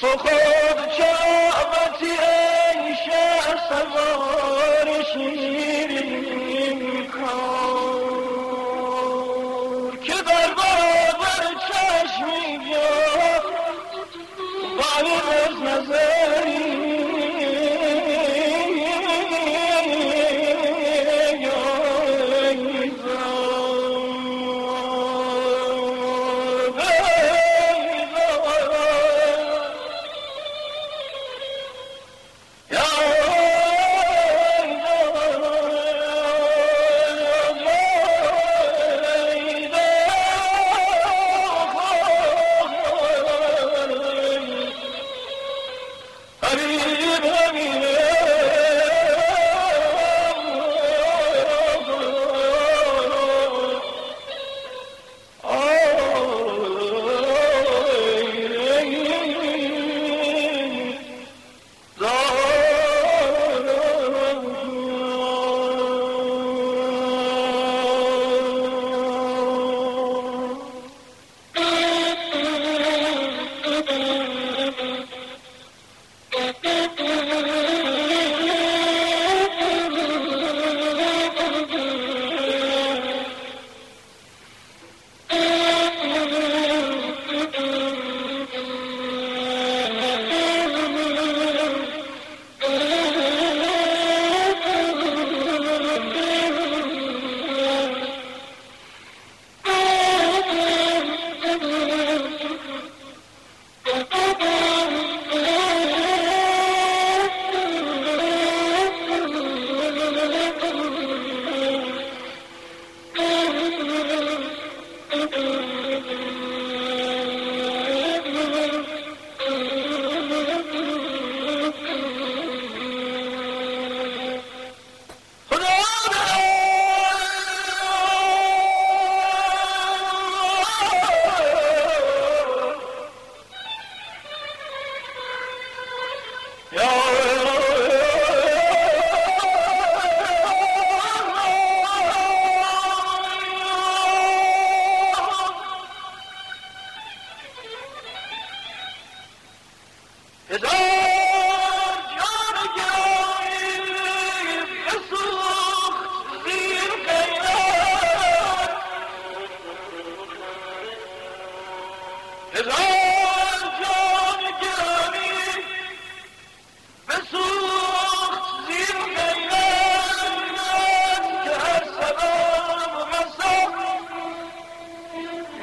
تو خود چابتی ای شه سوار شیرین کار که در بابر چشمی بیا بالغ از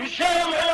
شمع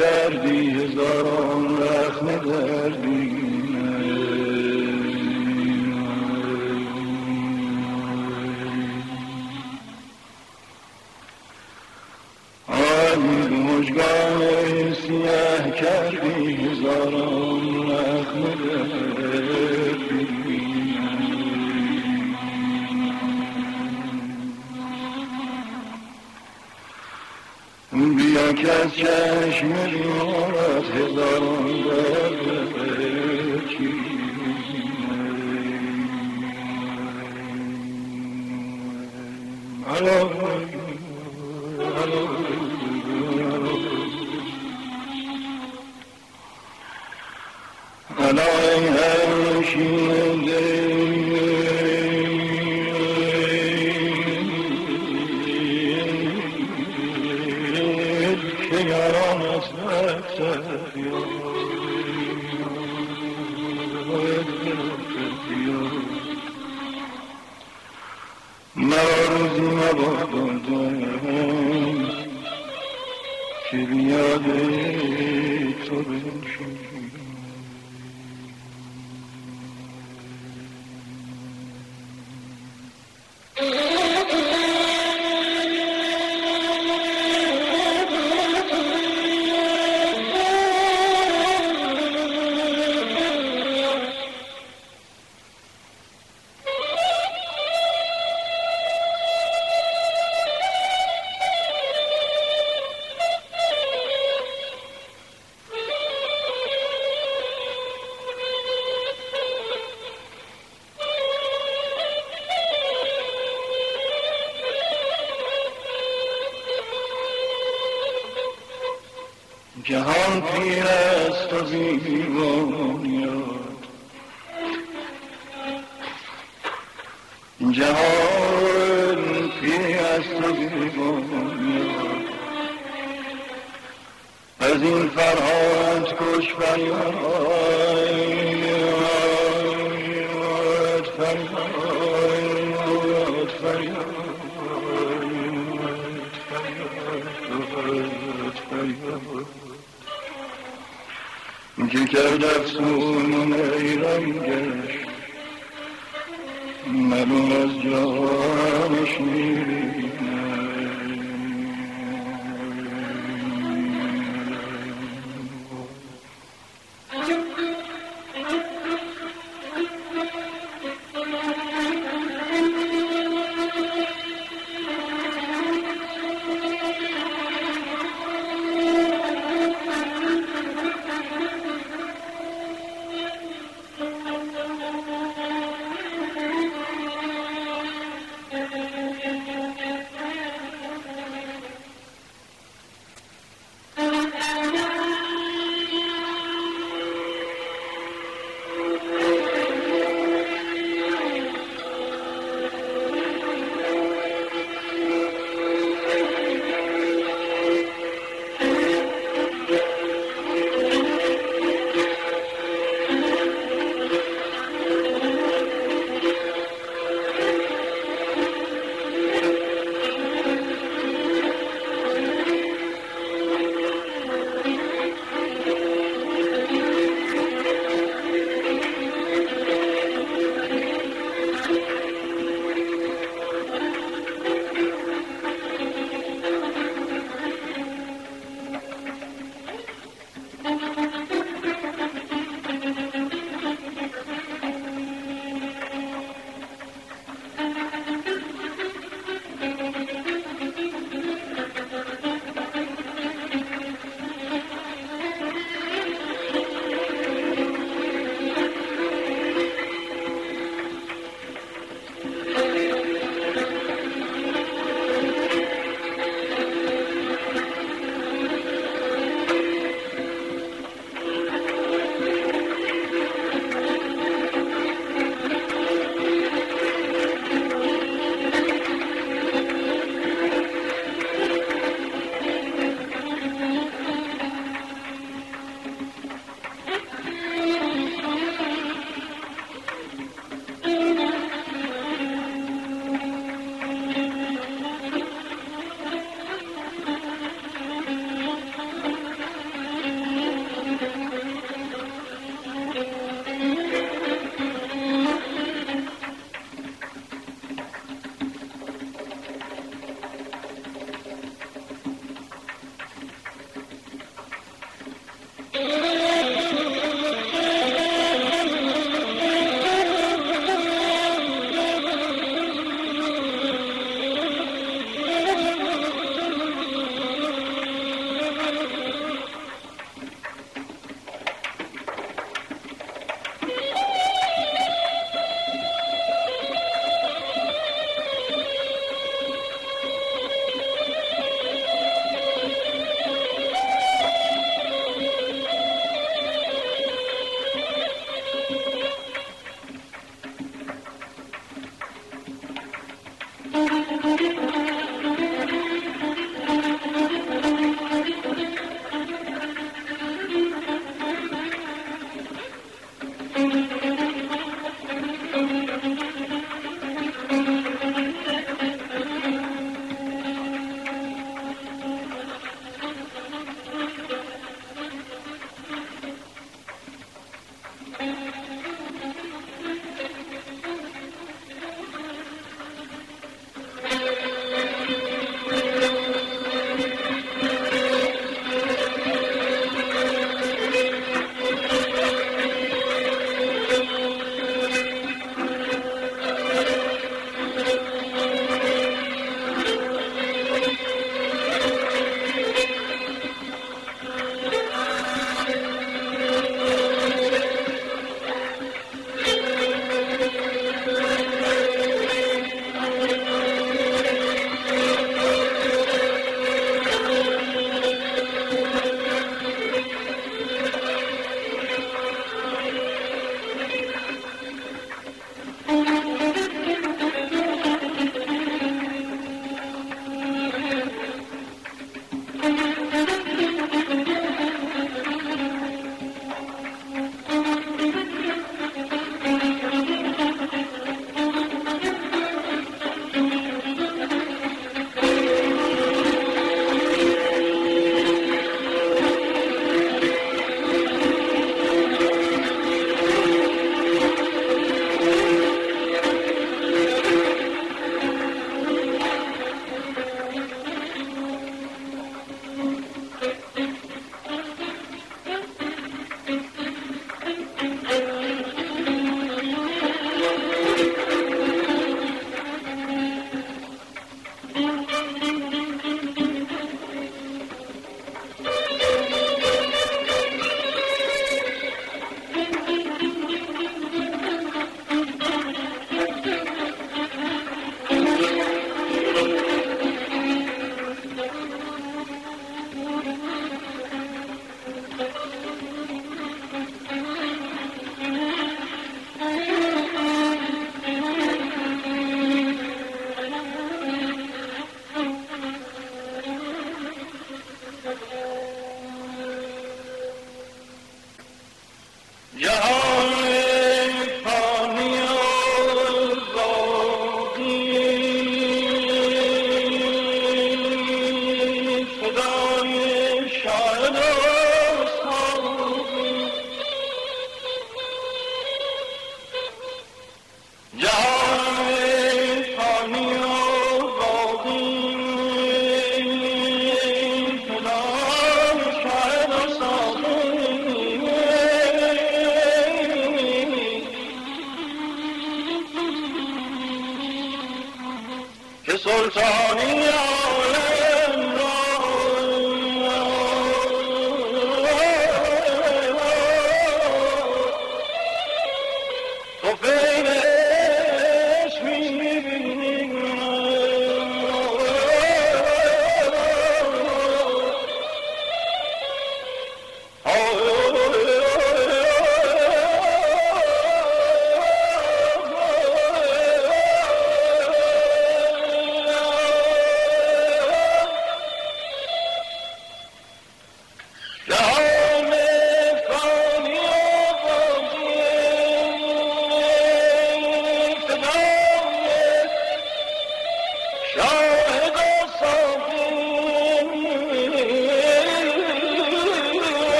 کردی هزاران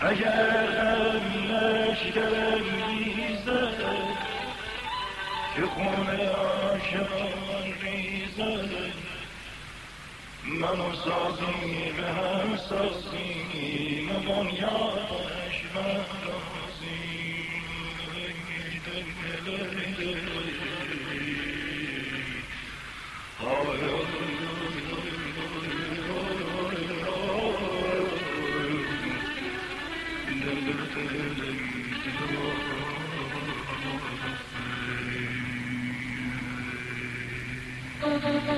اگر هم لشکرم ریزد که خونه آشان ریزد سازی به هم سازی ممان یادش برازی Thank you.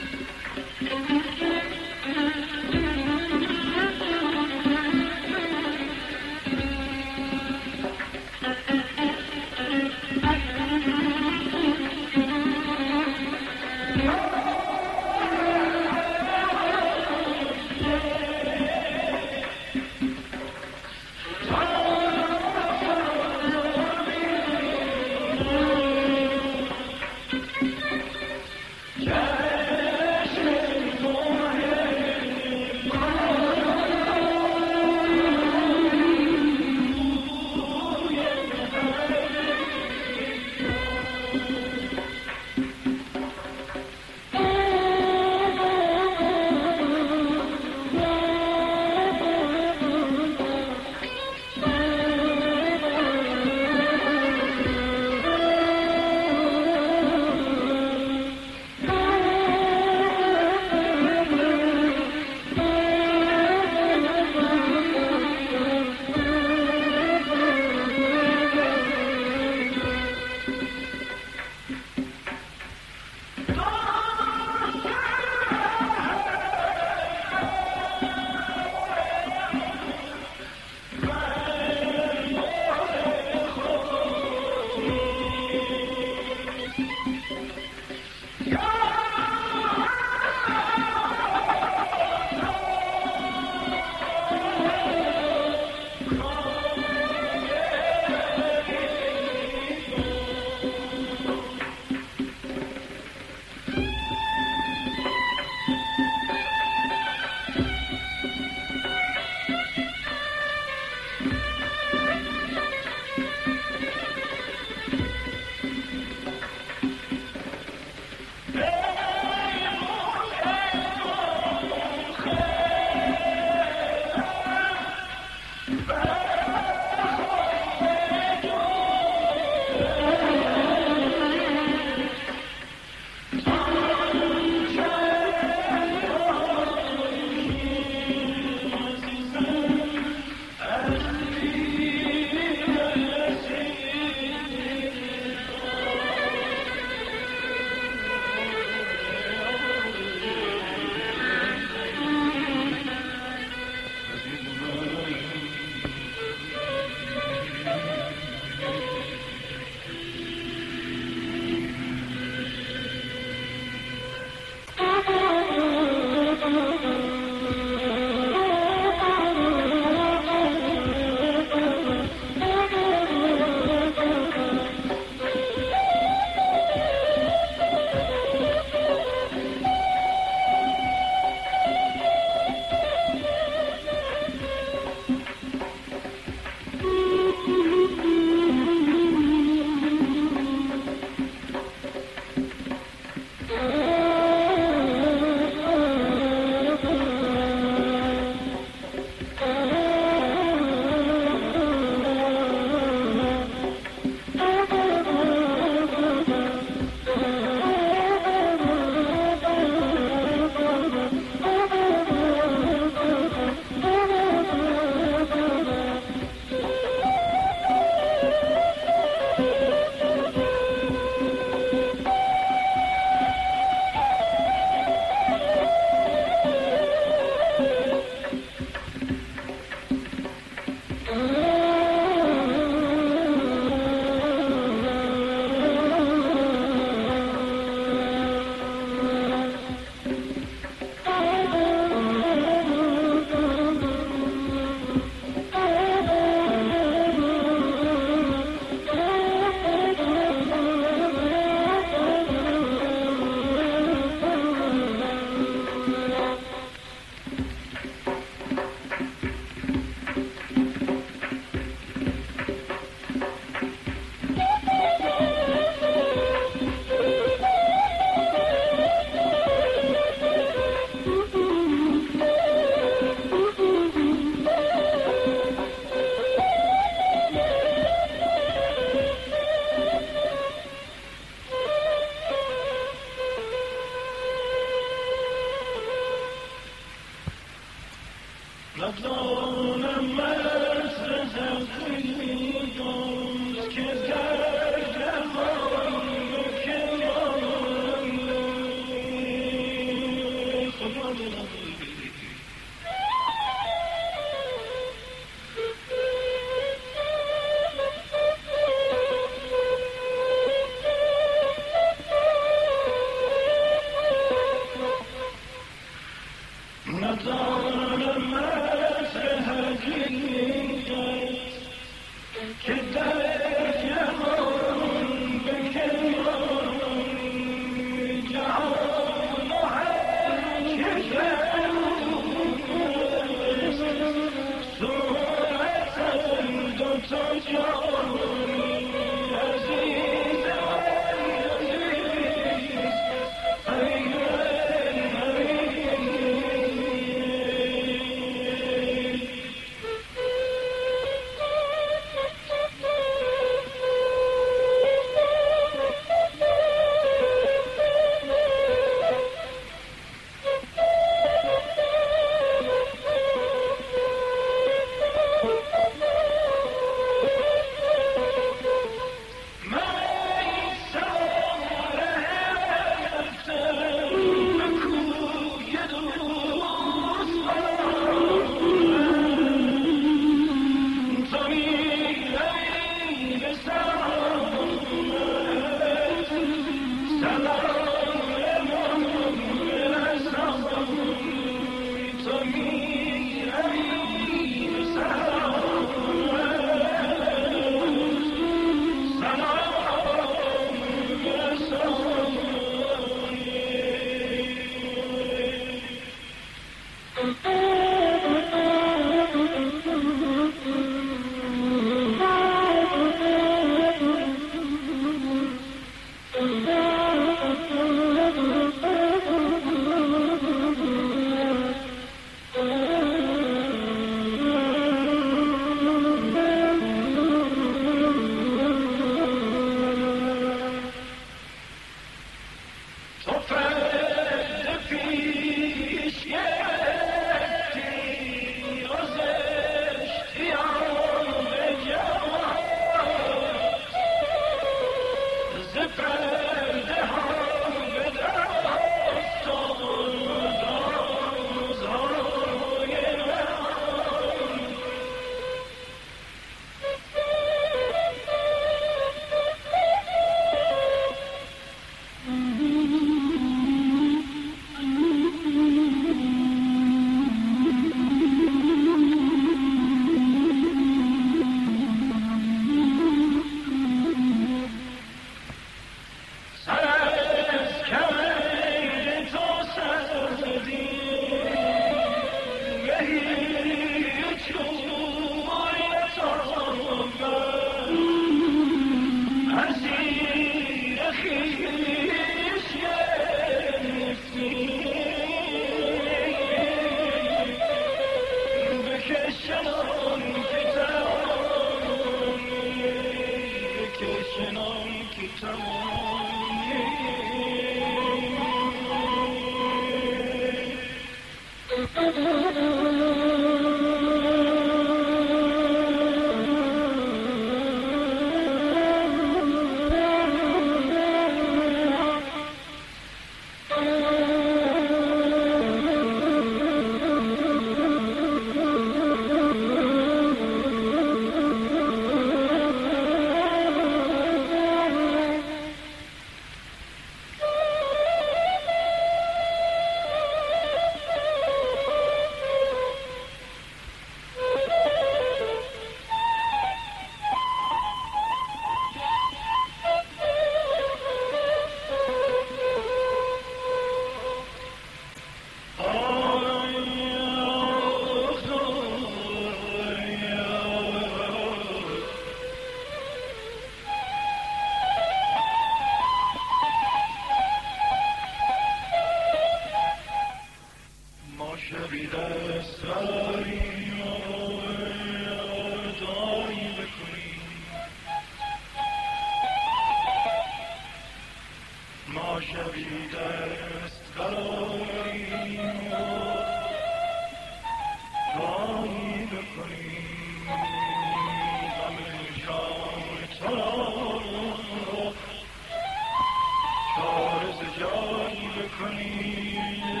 creed.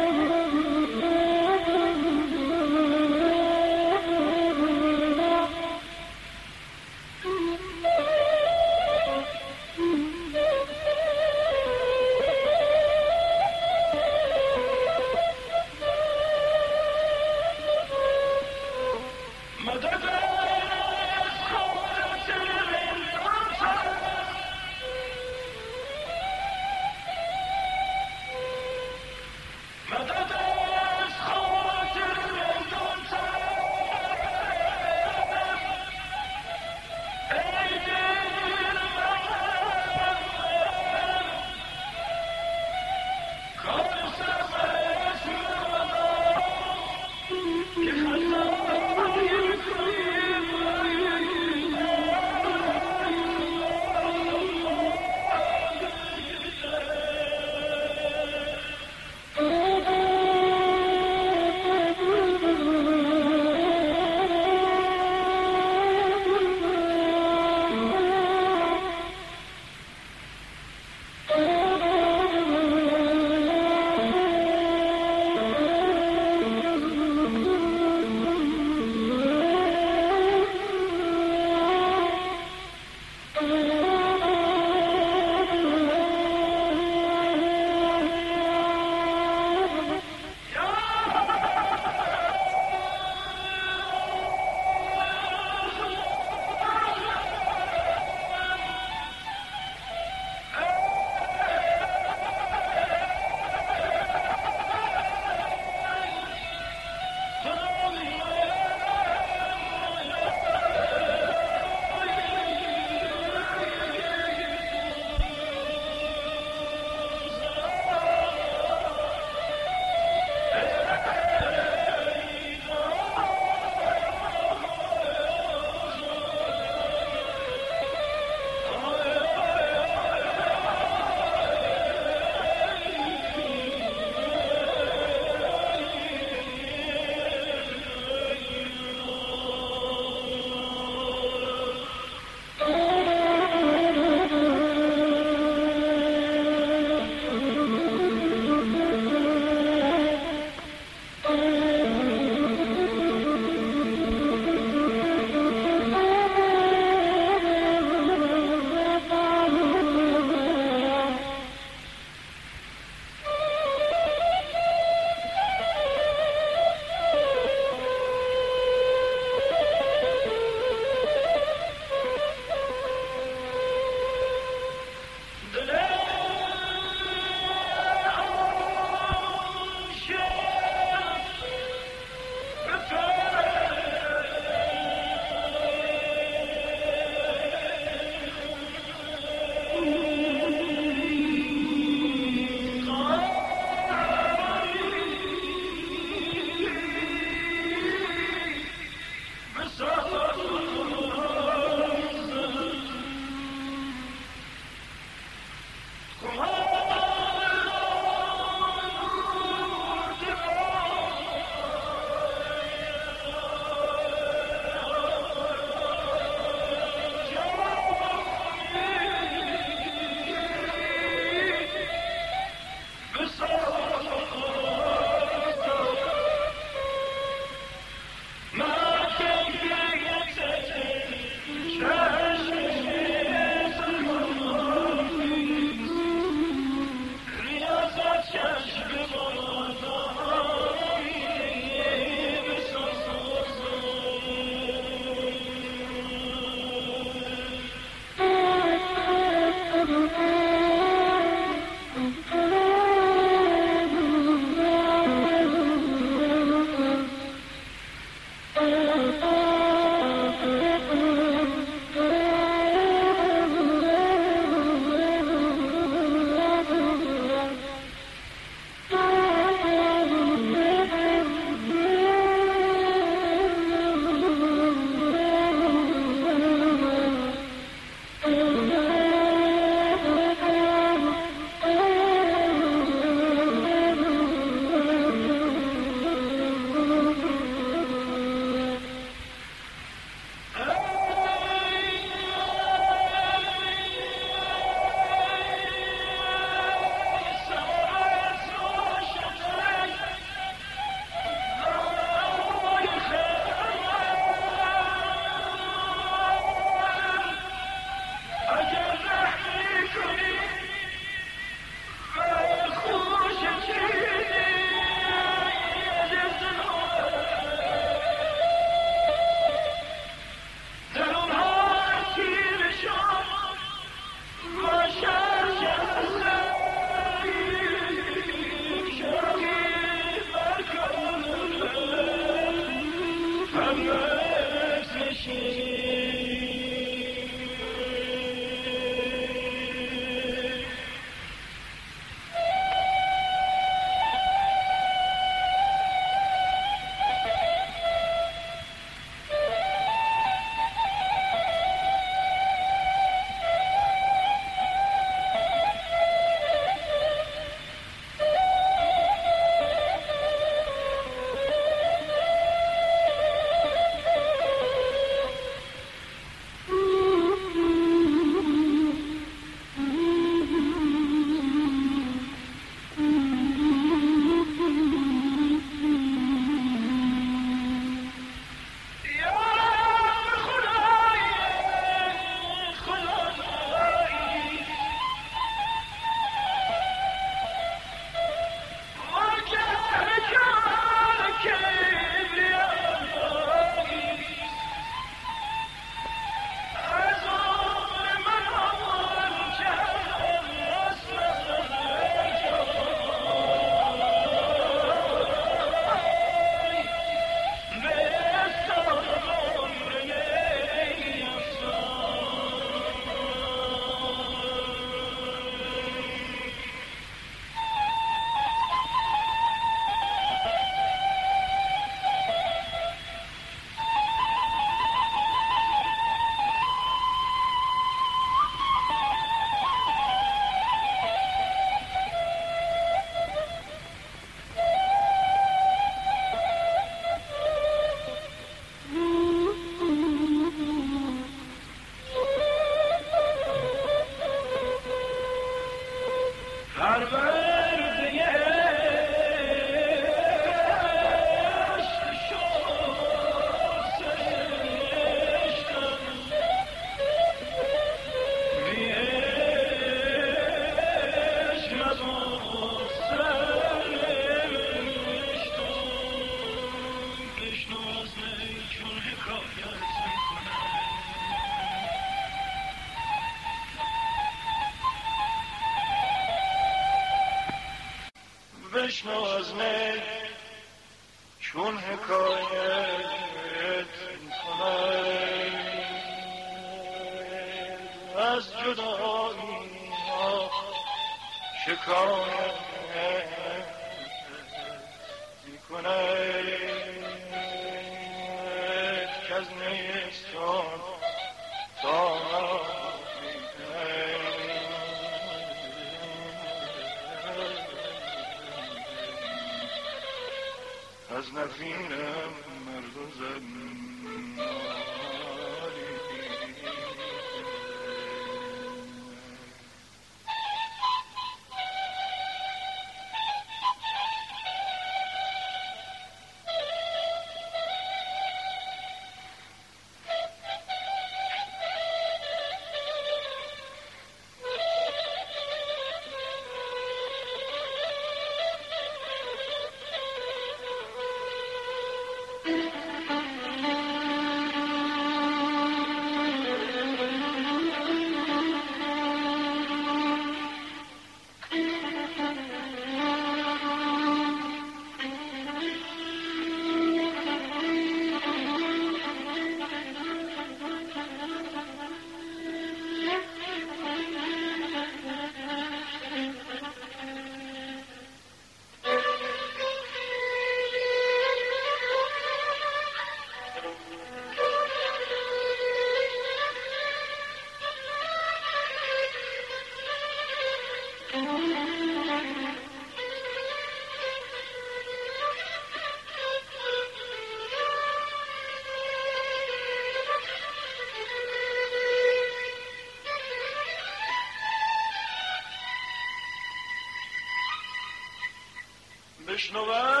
Krishna.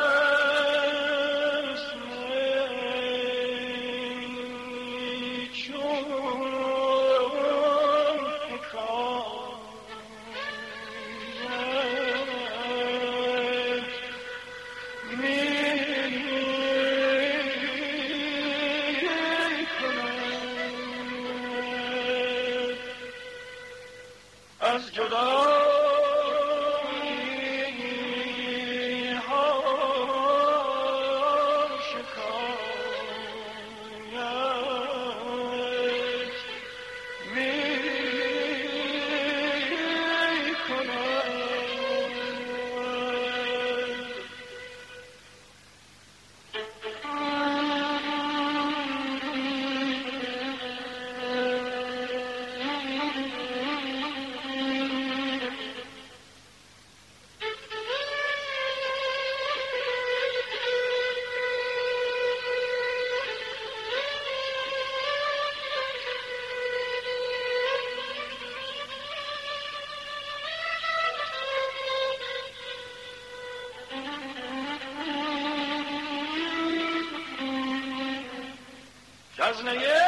wasn't? Yeah.